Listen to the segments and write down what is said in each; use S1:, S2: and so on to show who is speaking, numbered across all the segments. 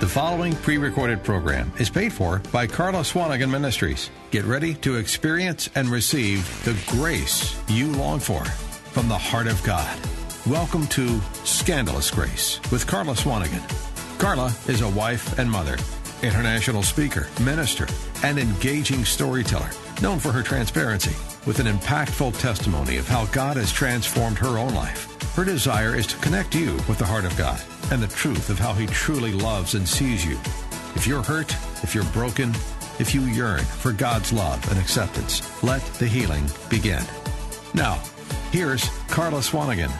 S1: The following pre recorded program is paid for by Karla Swanigan Ministries. Get ready to experience and receive the grace you long for from the heart of God. Welcome to Scandalous Grace with Karla Swanigan. Karla is a wife and mother, international speaker, minister, and engaging storyteller, known for her transparency with an impactful testimony of how God has transformed her own life. Her desire is to connect you with the heart of God and the truth of how He truly loves and sees you. If you're hurt, if you're broken, if you yearn for God's love and acceptance, let the healing begin. Now, here's Karla Swanigan.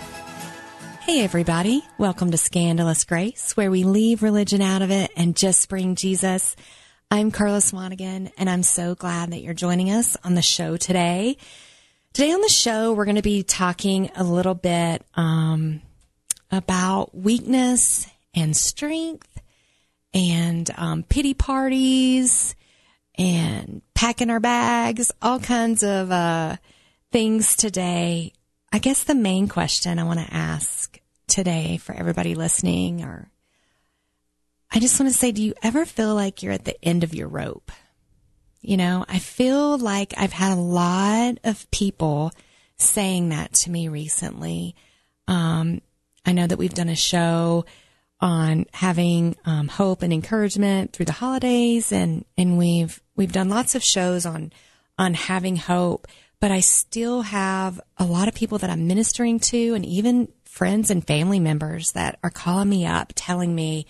S2: Hey, everybody. Welcome to Scandalous Grace, where we leave religion out of it and just bring Jesus. I'm Karla Swanigan, and I'm so glad that you're joining us on the show today. Today on the show, we're going to be talking a little bit um, about weakness and strength and um, pity parties and packing our bags, all kinds of uh, things today. I guess the main question I want to ask today for everybody listening, or I just want to say, do you ever feel like you're at the end of your rope? You know, I feel like I've had a lot of people saying that to me recently. Um, I know that we've done a show on having um, hope and encouragement through the holidays, and and we've we've done lots of shows on on having hope. But I still have a lot of people that I'm ministering to, and even friends and family members that are calling me up, telling me,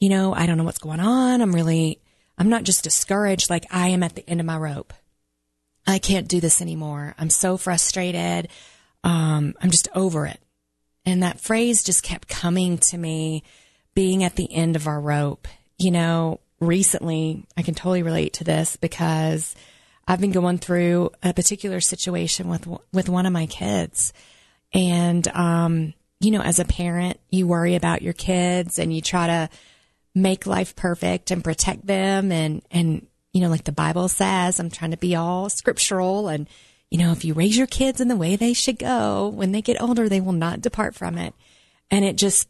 S2: you know, I don't know what's going on. I'm really I'm not just discouraged, like I am at the end of my rope. I can't do this anymore. I'm so frustrated. Um, I'm just over it. And that phrase just kept coming to me, being at the end of our rope. You know, recently, I can totally relate to this because I've been going through a particular situation with with one of my kids, and um, you know, as a parent, you worry about your kids and you try to make life perfect and protect them. And and you know like the bible says i'm trying to be all scriptural. And you know if you raise your kids in the way they should go when they get older they will not depart from it. And it just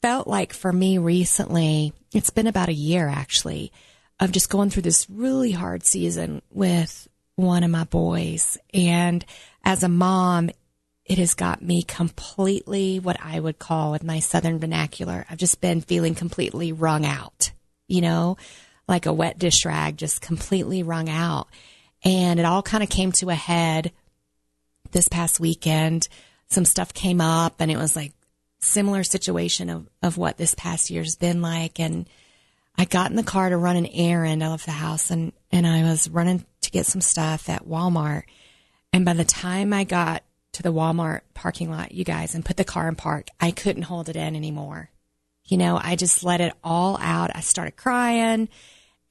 S2: felt like for me recently it's been about a year actually of just going through this really hard season with one of my boys. And as a mom it has got me completely what I would call with my southern vernacular. I've just been feeling completely wrung out, you know, like a wet dish rag, just completely wrung out. And it all kind of came to a head this past weekend. Some stuff came up and it was like similar situation of, of what this past year's been like. And I got in the car to run an errand out of the house and, and I was running to get some stuff at Walmart. And by the time I got to the Walmart parking lot, you guys, and put the car in park. I couldn't hold it in anymore. You know, I just let it all out. I started crying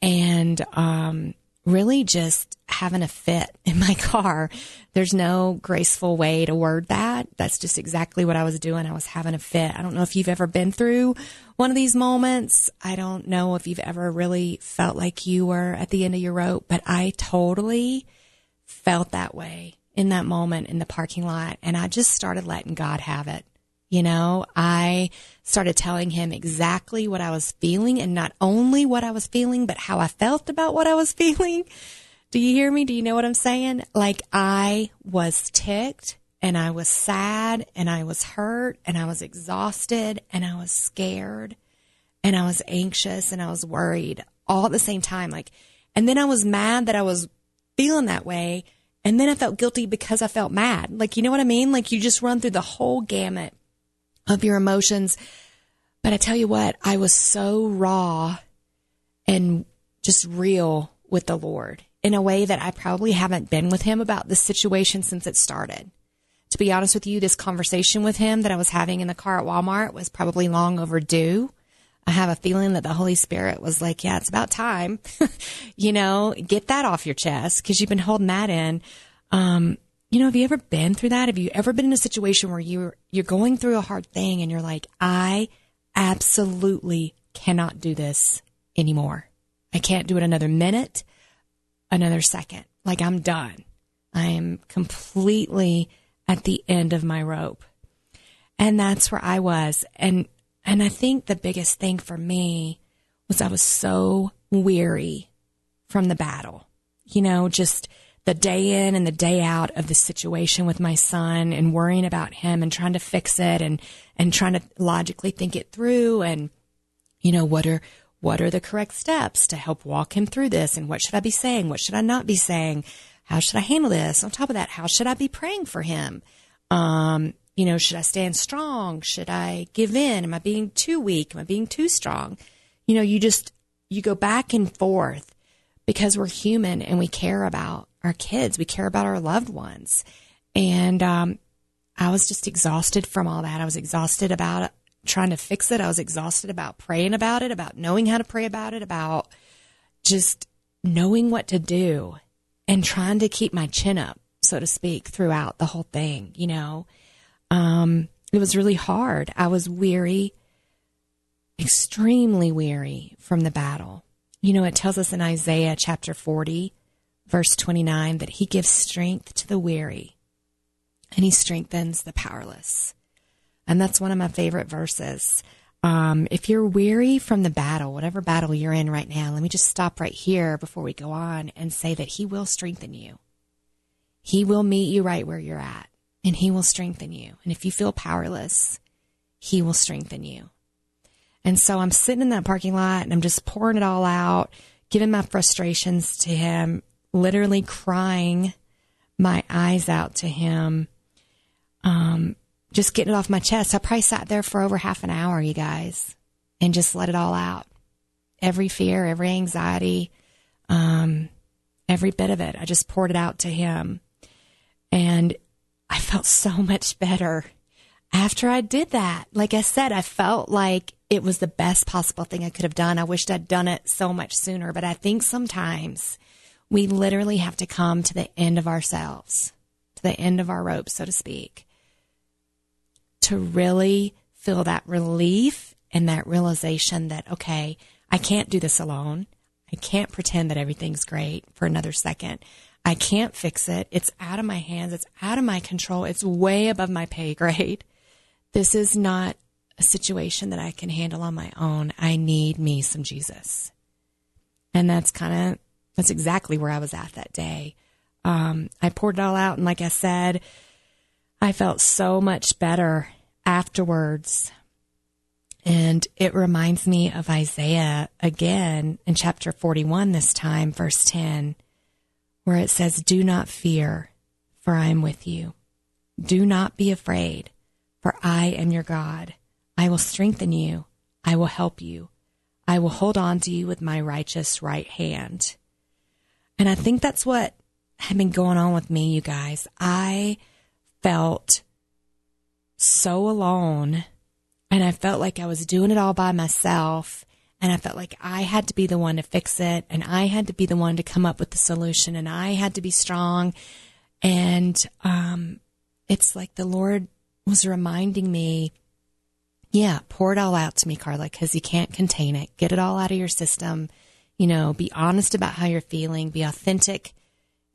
S2: and um, really just having a fit in my car. There's no graceful way to word that. That's just exactly what I was doing. I was having a fit. I don't know if you've ever been through one of these moments. I don't know if you've ever really felt like you were at the end of your rope, but I totally felt that way in that moment in the parking lot and I just started letting God have it. You know, I started telling him exactly what I was feeling and not only what I was feeling, but how I felt about what I was feeling. Do you hear me? Do you know what I'm saying? Like I was ticked and I was sad and I was hurt and I was exhausted and I was scared and I was anxious and I was worried all at the same time. Like, and then I was mad that I was feeling that way and then I felt guilty because I felt mad. Like, you know what I mean? Like you just run through the whole gamut of your emotions. But I tell you what, I was so raw and just real with the Lord in a way that I probably haven't been with him about this situation since it started. To be honest with you, this conversation with him that I was having in the car at Walmart was probably long overdue. I have a feeling that the Holy Spirit was like, yeah, it's about time. you know, get that off your chest because you've been holding that in. Um, you know, have you ever been through that? Have you ever been in a situation where you're, you're going through a hard thing and you're like, I absolutely cannot do this anymore. I can't do it another minute, another second. Like I'm done. I am completely at the end of my rope. And that's where I was. And and I think the biggest thing for me was I was so weary from the battle. You know, just the day in and the day out of the situation with my son and worrying about him and trying to fix it and, and trying to logically think it through and, you know, what are, what are the correct steps to help walk him through this and what should I be saying? What should I not be saying? How should I handle this? On top of that, how should I be praying for him? Um, you know, should I stand strong? Should I give in? Am I being too weak? Am I being too strong? You know, you just, you go back and forth because we're human and we care about our kids. We care about our loved ones. And, um, I was just exhausted from all that. I was exhausted about trying to fix it. I was exhausted about praying about it, about knowing how to pray about it, about just knowing what to do and trying to keep my chin up, so to speak, throughout the whole thing, you know. Um, it was really hard. I was weary, extremely weary from the battle. You know, it tells us in Isaiah chapter 40, verse 29, that he gives strength to the weary and he strengthens the powerless. And that's one of my favorite verses. Um, if you're weary from the battle, whatever battle you're in right now, let me just stop right here before we go on and say that He will strengthen you. He will meet you right where you're at and He will strengthen you. And if you feel powerless, He will strengthen you. And so I'm sitting in that parking lot and I'm just pouring it all out, giving my frustrations to Him, literally crying my eyes out to Him. Um, just getting it off my chest. I probably sat there for over half an hour, you guys, and just let it all out. Every fear, every anxiety, um, every bit of it. I just poured it out to him. And I felt so much better after I did that. Like I said, I felt like it was the best possible thing I could have done. I wished I'd done it so much sooner, but I think sometimes we literally have to come to the end of ourselves, to the end of our rope, so to speak to really feel that relief and that realization that, okay, I can't do this alone. I can't pretend that everything's great for another second. I can't fix it. It's out of my hands. It's out of my control. It's way above my pay grade. This is not a situation that I can handle on my own. I need me some Jesus. And that's kind of, that's exactly where I was at that day. Um, I poured it all out. And like I said, I felt so much better afterwards. And it reminds me of Isaiah again in chapter 41, this time, verse 10, where it says, Do not fear, for I am with you. Do not be afraid, for I am your God. I will strengthen you. I will help you. I will hold on to you with my righteous right hand. And I think that's what had been going on with me, you guys. I felt so alone and I felt like I was doing it all by myself. And I felt like I had to be the one to fix it and I had to be the one to come up with the solution and I had to be strong. And, um, it's like the Lord was reminding me, yeah, pour it all out to me, Karla, because you can't contain it. Get it all out of your system. You know, be honest about how you're feeling, be authentic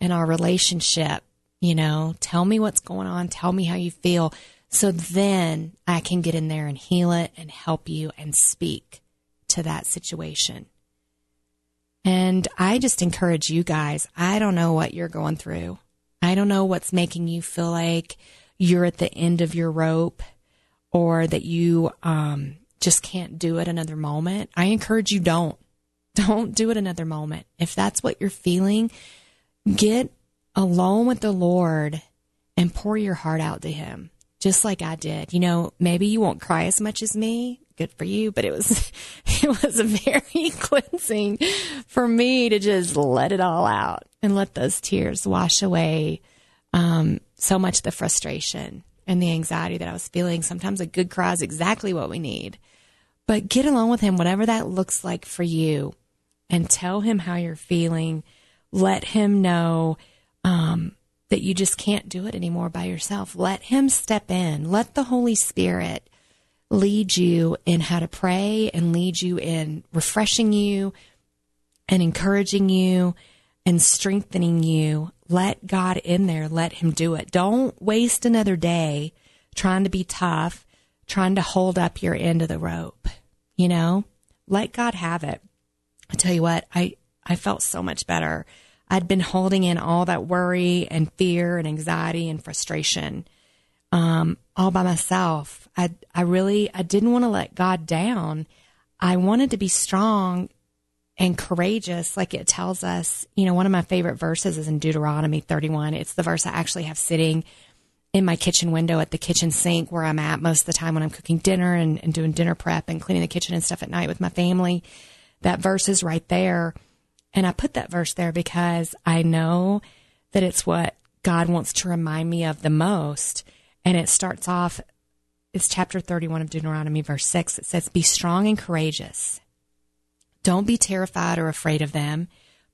S2: in our relationship. You know, tell me what's going on. Tell me how you feel. So then I can get in there and heal it and help you and speak to that situation. And I just encourage you guys, I don't know what you're going through. I don't know what's making you feel like you're at the end of your rope or that you um, just can't do it another moment. I encourage you don't. Don't do it another moment. If that's what you're feeling, get alone with the Lord and pour your heart out to Him, just like I did. You know, maybe you won't cry as much as me. Good for you, but it was it was very cleansing for me to just let it all out and let those tears wash away um, so much the frustration and the anxiety that I was feeling. Sometimes a good cry is exactly what we need. But get along with him, whatever that looks like for you, and tell him how you're feeling. Let him know um, that you just can't do it anymore by yourself. Let Him step in. Let the Holy Spirit lead you in how to pray and lead you in refreshing you and encouraging you and strengthening you. Let God in there. Let Him do it. Don't waste another day trying to be tough, trying to hold up your end of the rope. You know, let God have it. I tell you what, I, I felt so much better. I'd been holding in all that worry and fear and anxiety and frustration um, all by myself. I, I really, I didn't want to let God down. I wanted to be strong and courageous, like it tells us. You know, one of my favorite verses is in Deuteronomy 31. It's the verse I actually have sitting in my kitchen window at the kitchen sink where I'm at most of the time when I'm cooking dinner and, and doing dinner prep and cleaning the kitchen and stuff at night with my family. That verse is right there. And I put that verse there because I know that it's what God wants to remind me of the most. And it starts off, it's chapter 31 of Deuteronomy, verse 6. It says, Be strong and courageous. Don't be terrified or afraid of them,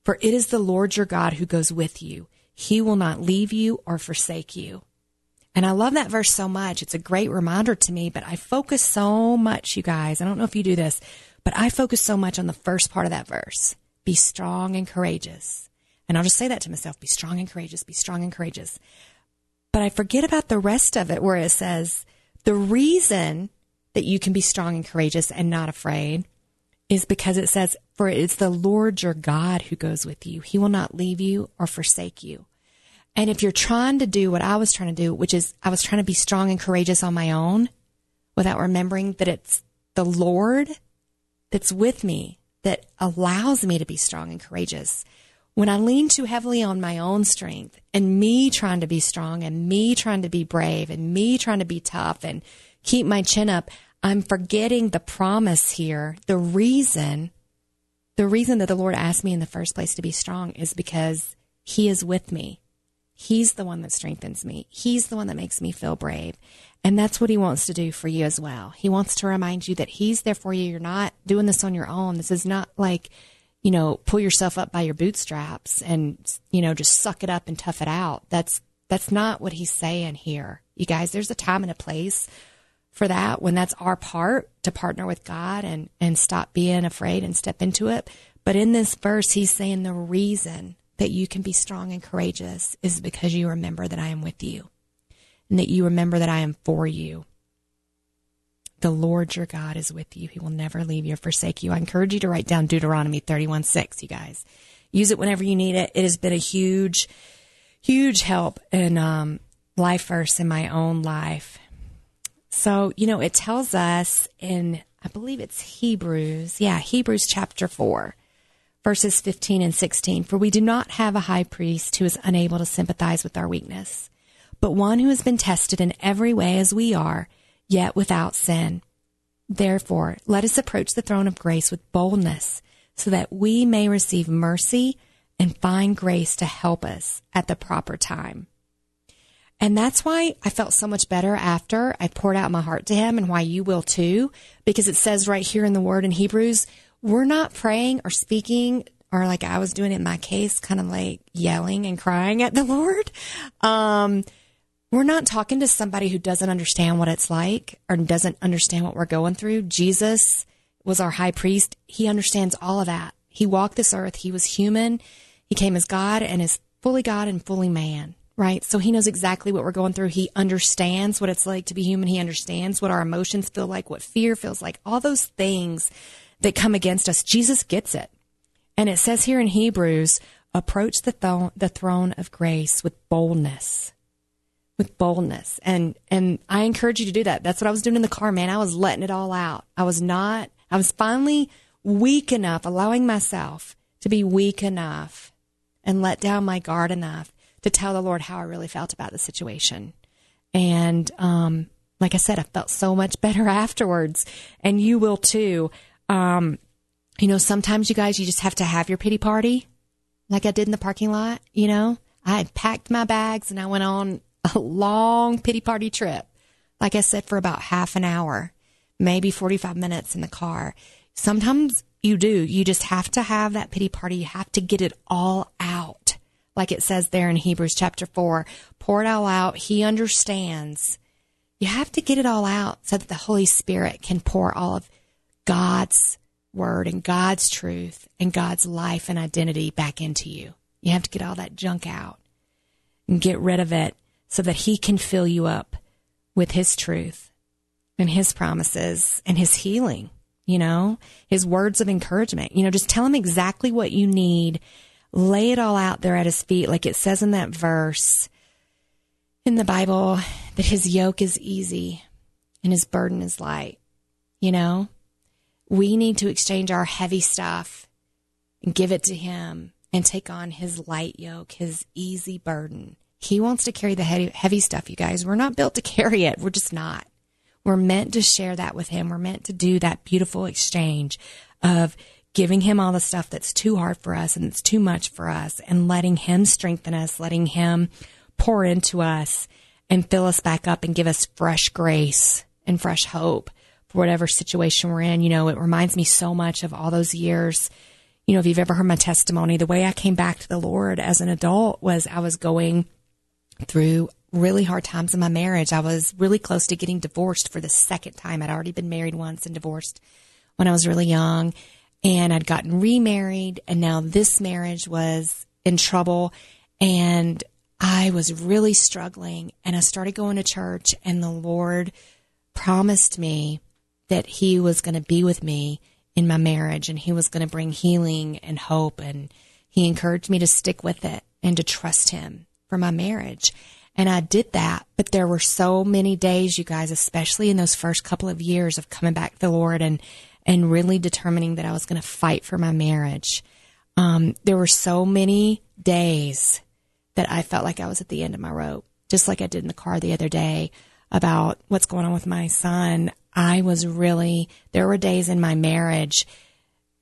S2: for it is the Lord your God who goes with you. He will not leave you or forsake you. And I love that verse so much. It's a great reminder to me, but I focus so much, you guys. I don't know if you do this, but I focus so much on the first part of that verse. Be strong and courageous. And I'll just say that to myself. Be strong and courageous. Be strong and courageous. But I forget about the rest of it where it says the reason that you can be strong and courageous and not afraid is because it says, for it's the Lord your God who goes with you. He will not leave you or forsake you. And if you're trying to do what I was trying to do, which is I was trying to be strong and courageous on my own without remembering that it's the Lord that's with me that allows me to be strong and courageous. When I lean too heavily on my own strength and me trying to be strong and me trying to be brave and me trying to be tough and keep my chin up, I'm forgetting the promise here. The reason, the reason that the Lord asked me in the first place to be strong is because he is with me. He's the one that strengthens me. He's the one that makes me feel brave. And that's what he wants to do for you as well. He wants to remind you that he's there for you. You're not doing this on your own. This is not like, you know, pull yourself up by your bootstraps and, you know, just suck it up and tough it out. That's, that's not what he's saying here. You guys, there's a time and a place for that when that's our part to partner with God and, and stop being afraid and step into it. But in this verse, he's saying the reason that you can be strong and courageous is because you remember that I am with you and that you remember that I am for you. The Lord your God is with you. He will never leave you or forsake you. I encourage you to write down Deuteronomy 31 6, you guys. Use it whenever you need it. It has been a huge, huge help in um, life verse in my own life. So, you know, it tells us in, I believe it's Hebrews. Yeah, Hebrews chapter 4 verses 15 and 16. For we do not have a high priest who is unable to sympathize with our weakness, but one who has been tested in every way as we are, yet without sin. Therefore, let us approach the throne of grace with boldness so that we may receive mercy and find grace to help us at the proper time. And that's why I felt so much better after I poured out my heart to him and why you will too, because it says right here in the word in Hebrews, we're not praying or speaking or like I was doing in my case, kind of like yelling and crying at the Lord. Um, we're not talking to somebody who doesn't understand what it's like or doesn't understand what we're going through. Jesus was our high priest. He understands all of that. He walked this earth. He was human. He came as God and is fully God and fully man, right? So he knows exactly what we're going through. He understands what it's like to be human. He understands what our emotions feel like, what fear feels like, all those things that come against us. Jesus gets it. And it says here in Hebrews, approach the, th- the throne of grace with boldness. With boldness. And, and I encourage you to do that. That's what I was doing in the car, man. I was letting it all out. I was not, I was finally weak enough, allowing myself to be weak enough and let down my guard enough to tell the Lord how I really felt about the situation. And, um, like I said, I felt so much better afterwards, and you will too. Um, you know, sometimes you guys, you just have to have your pity party like I did in the parking lot. You know, I had packed my bags and I went on a long pity party trip. Like I said, for about half an hour, maybe 45 minutes in the car. Sometimes you do. You just have to have that pity party. You have to get it all out. Like it says there in Hebrews chapter 4, pour it all out. He understands. You have to get it all out so that the Holy Spirit can pour all of God's word and God's truth and God's life and identity back into you. You have to get all that junk out and get rid of it so that He can fill you up with His truth and His promises and His healing, you know, his words of encouragement. You know, just tell him exactly what you need. Lay it all out there at his feet, like it says in that verse in the Bible that his yoke is easy and his burden is light. You know, we need to exchange our heavy stuff and give it to him and take on his light yoke, his easy burden. He wants to carry the heavy, heavy stuff, you guys. We're not built to carry it. We're just not. We're meant to share that with him. We're meant to do that beautiful exchange of giving him all the stuff that's too hard for us and it's too much for us and letting him strengthen us, letting him pour into us and fill us back up and give us fresh grace and fresh hope for whatever situation we're in. You know, it reminds me so much of all those years. You know, if you've ever heard my testimony, the way I came back to the Lord as an adult was I was going through really hard times in my marriage. I was really close to getting divorced for the second time. I'd already been married once and divorced when I was really young. And I'd gotten remarried. And now this marriage was in trouble. And I was really struggling. And I started going to church. And the Lord promised me that He was going to be with me in my marriage and He was going to bring healing and hope. And He encouraged me to stick with it and to trust Him for my marriage. And I did that. But there were so many days, you guys, especially in those first couple of years of coming back to the Lord and, and really determining that I was going to fight for my marriage. Um, there were so many days that I felt like I was at the end of my rope, just like I did in the car the other day about what's going on with my son. I was really, there were days in my marriage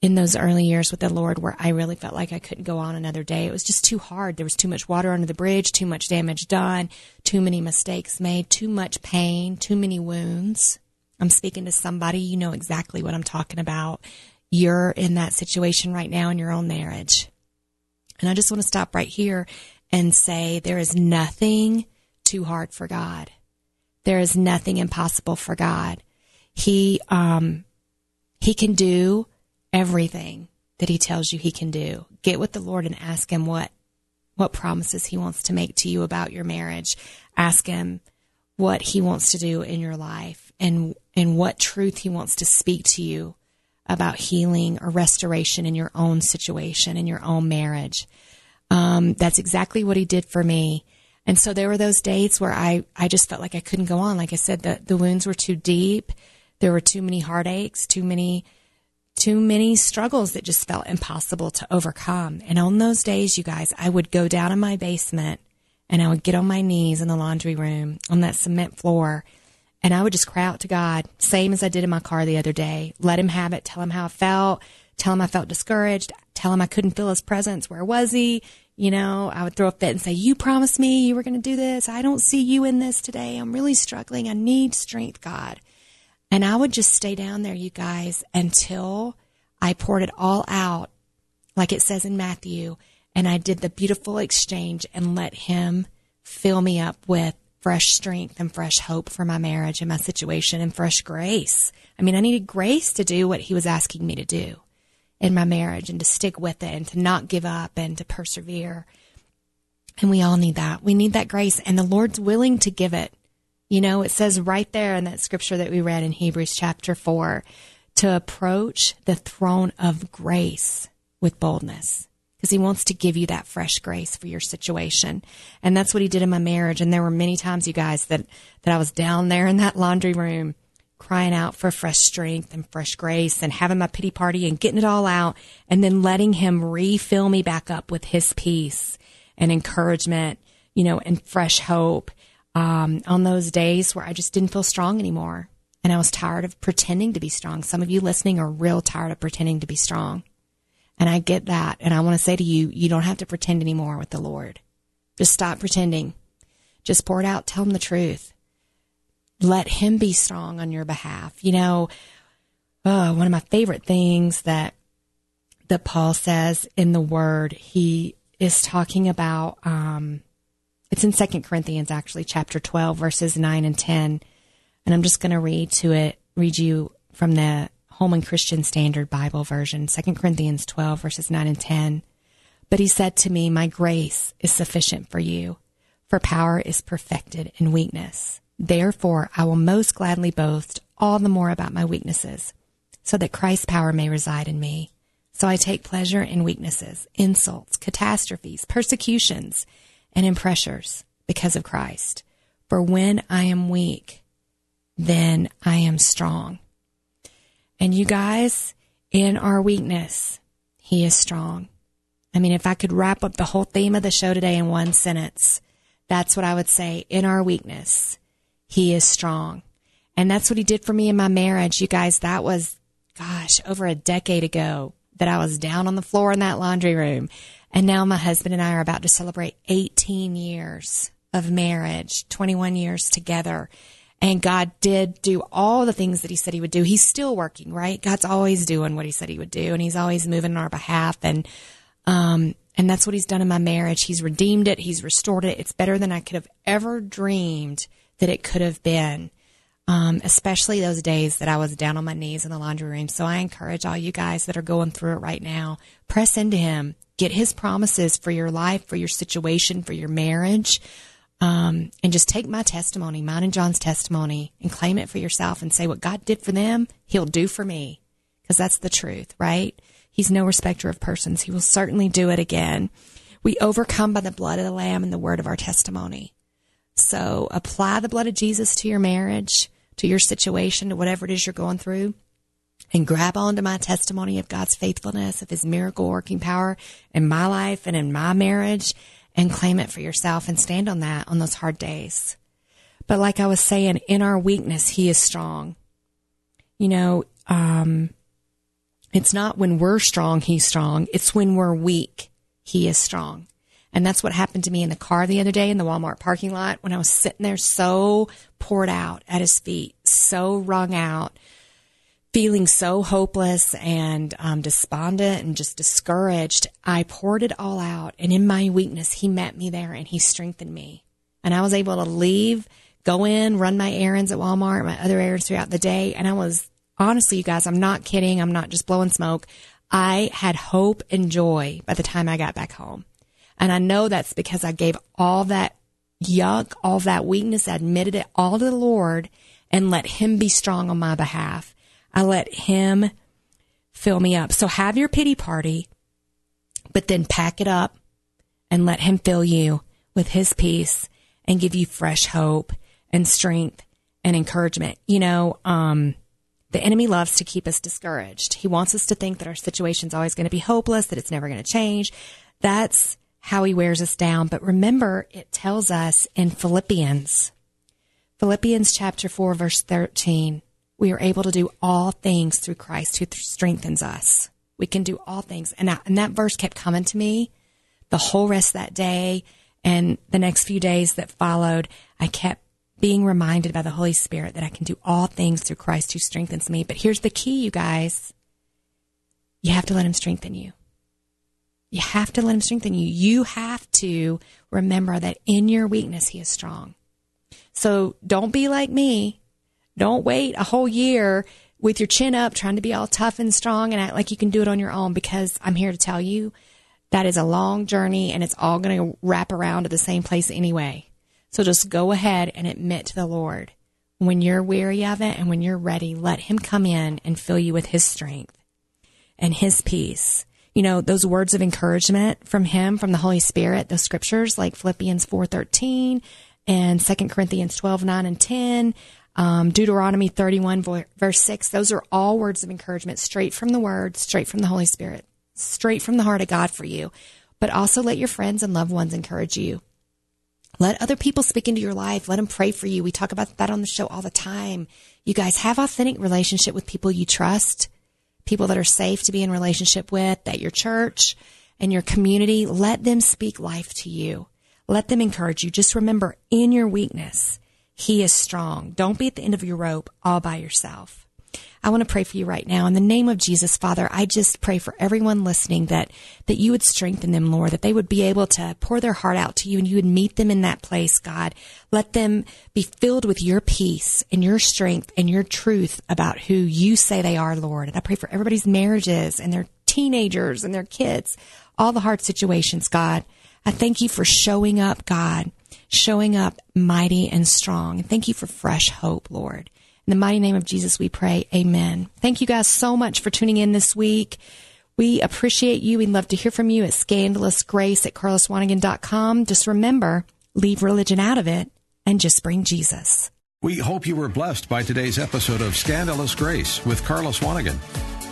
S2: in those early years with the Lord where I really felt like I couldn't go on another day. It was just too hard. There was too much water under the bridge, too much damage done, too many mistakes made, too much pain, too many wounds. I'm speaking to somebody, you know exactly what I'm talking about. You're in that situation right now in your own marriage. And I just want to stop right here and say there is nothing too hard for God. There is nothing impossible for God. He, um, he can do everything that he tells you he can do. Get with the Lord and ask him what what promises he wants to make to you about your marriage. Ask him what he wants to do in your life and and what truth he wants to speak to you about healing or restoration in your own situation in your own marriage. Um, that's exactly what he did for me. And so there were those days where I, I just felt like I couldn't go on. Like I said, the, the wounds were too deep. There were too many heartaches, too many too many struggles that just felt impossible to overcome. And on those days, you guys, I would go down in my basement and I would get on my knees in the laundry room on that cement floor and I would just cry out to God, same as I did in my car the other day. Let him have it, tell him how I felt, tell him I felt discouraged, tell him I couldn't feel his presence. Where was he? You know, I would throw a fit and say, You promised me you were going to do this. I don't see you in this today. I'm really struggling. I need strength, God. And I would just stay down there, you guys, until I poured it all out, like it says in Matthew, and I did the beautiful exchange and let him fill me up with fresh strength and fresh hope for my marriage and my situation and fresh grace. I mean, I needed grace to do what he was asking me to do in my marriage and to stick with it and to not give up and to persevere. And we all need that. We need that grace and the Lord's willing to give it. You know, it says right there in that scripture that we read in Hebrews chapter 4 to approach the throne of grace with boldness because he wants to give you that fresh grace for your situation. And that's what he did in my marriage. And there were many times, you guys, that, that I was down there in that laundry room crying out for fresh strength and fresh grace and having my pity party and getting it all out and then letting him refill me back up with his peace and encouragement, you know, and fresh hope um, on those days where I just didn't feel strong anymore. And I was tired of pretending to be strong. Some of you listening are real tired of pretending to be strong. And I get that. And I want to say to you, you don't have to pretend anymore with the Lord. Just stop pretending. Just pour it out. Tell him the truth. Let him be strong on your behalf. You know, oh, one of my favorite things that that Paul says in the Word, he is talking about um, it's in Second Corinthians, actually, chapter 12, verses 9 and 10. And I'm just going to read to it, read you from the Holman Christian Standard Bible version, Second Corinthians 12, verses 9 and 10. But he said to me, My grace is sufficient for you, for power is perfected in weakness. Therefore, I will most gladly boast all the more about my weaknesses, so that Christ's power may reside in me. So I take pleasure in weaknesses, insults, catastrophes, persecutions, and in pressures because of Christ. For when I am weak, then I am strong. And you guys, in our weakness, He is strong. I mean, if I could wrap up the whole theme of the show today in one sentence, that's what I would say. In our weakness, He is strong. And that's what He did for me in my marriage. You guys, that was, gosh, over a decade ago that I was down on the floor in that laundry room. And now my husband and I are about to celebrate 18 years of marriage, 21 years together. And God did do all the things that He said He would do. He's still working, right? God's always doing what He said He would do, and He's always moving on our behalf. And um, and that's what He's done in my marriage. He's redeemed it. He's restored it. It's better than I could have ever dreamed that it could have been. Um, especially those days that I was down on my knees in the laundry room. So I encourage all you guys that are going through it right now, press into Him, get His promises for your life, for your situation, for your marriage. Um, and just take my testimony, mine and John's testimony, and claim it for yourself and say what God did for them, He'll do for me. Because that's the truth, right? He's no respecter of persons. He will certainly do it again. We overcome by the blood of the Lamb and the word of our testimony. So apply the blood of Jesus to your marriage, to your situation, to whatever it is you're going through, and grab onto my testimony of God's faithfulness, of His miracle working power in my life and in my marriage and claim it for yourself and stand on that on those hard days. But like I was saying, in our weakness, He is strong. You know, um, it's not when we're strong, He's strong. It's when we're weak, He is strong. And that's what happened to me in the car the other day in the Walmart parking lot when I was sitting there so poured out at His feet, so wrung out, feeling so hopeless and um, despondent and just discouraged, I poured it all out. And in my weakness, he met me there and he strengthened me. And I was able to leave, go in, run my errands at Walmart, my other errands throughout the day. And I was, honestly, you guys, I'm not kidding. I'm not just blowing smoke. I had hope and joy by the time I got back home. And I know that's because I gave all that yuck, all that weakness, I admitted it all to the Lord and let him be strong on my behalf. I let him fill me up. So have your pity party, but then pack it up and let him fill you with his peace and give you fresh hope and strength and encouragement. You know, um, the enemy loves to keep us discouraged. He wants us to think that our situation's always going to be hopeless, that it's never going to change. That's how he wears us down. But remember, it tells us in Philippians, Philippians chapter 4, verse 13, we are able to do all things through Christ who strengthens us. We can do all things. And, and that verse kept coming to me the whole rest of that day and the next few days that followed. I kept being reminded by the Holy Spirit that I can do all things through Christ who strengthens me. But here's the key, you guys. You have to let him strengthen you. You have to let him strengthen you. You have to remember that in your weakness, he is strong. So don't be like me don't wait a whole year with your chin up trying to be all tough and strong and act like you can do it on your own because I'm here to tell you that is a long journey and it's all going to wrap around to the same place anyway. So just go ahead and admit to the Lord when you're weary of it and when you're ready, let him come in and fill you with his strength and his peace. You know, those words of encouragement from him, from the Holy Spirit, those scriptures like Philippians 4.13 and 2 Corinthians 12, 9 and 10 um, Deuteronomy 31, verse 6. Those are all words of encouragement straight from the Word, straight from the Holy Spirit, straight from the heart of God for you. But also let your friends and loved ones encourage you. Let other people speak into your life. Let them pray for you. We talk about that on the show all the time. You guys have authentic relationship with people you trust, people that are safe to be in relationship with at your church and your community. Let them speak life to you. Let them encourage you. Just remember in your weakness, he is strong. Don't be at the end of your rope all by yourself. I want to pray for you right now. In the name of Jesus, Father, I just pray for everyone listening that, that you would strengthen them, Lord, that they would be able to pour their heart out to you and you would meet them in that place, God. Let them be filled with your peace and your strength and your truth about who you say they are, Lord. And I pray for everybody's marriages and their teenagers and their kids, all the hard situations, God. I thank you for showing up, God showing up mighty and strong. Thank you for fresh hope, Lord. In the mighty name of Jesus, we pray. Amen. Thank you guys so much for tuning in this week. We appreciate you. We'd love to hear from you at scandalousgrace at karlaswanigan.com. Just remember, leave religion out of it and just bring Jesus.
S1: We hope you were blessed by today's episode of Scandalous Grace with Carlos Swanigan.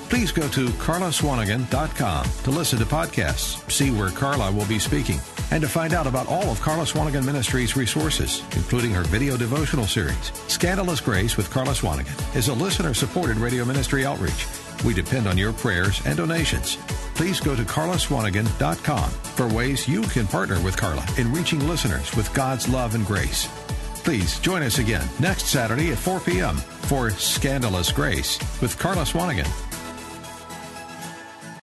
S1: Please go to karlaswanigan.com to listen to podcasts, see where Karla will be speaking, and to find out about all of Karla Swanigan Ministries resources, including her video devotional series. Scandalous Grace with Karla Swanigan is a listener-supported radio ministry outreach. We depend on your prayers and donations. Please go to karlaswanigan.com for ways you can partner with Karla in reaching listeners with God's love and grace. Please join us again next Saturday at 4 p.m. for Scandalous Grace with Karla Swanigan.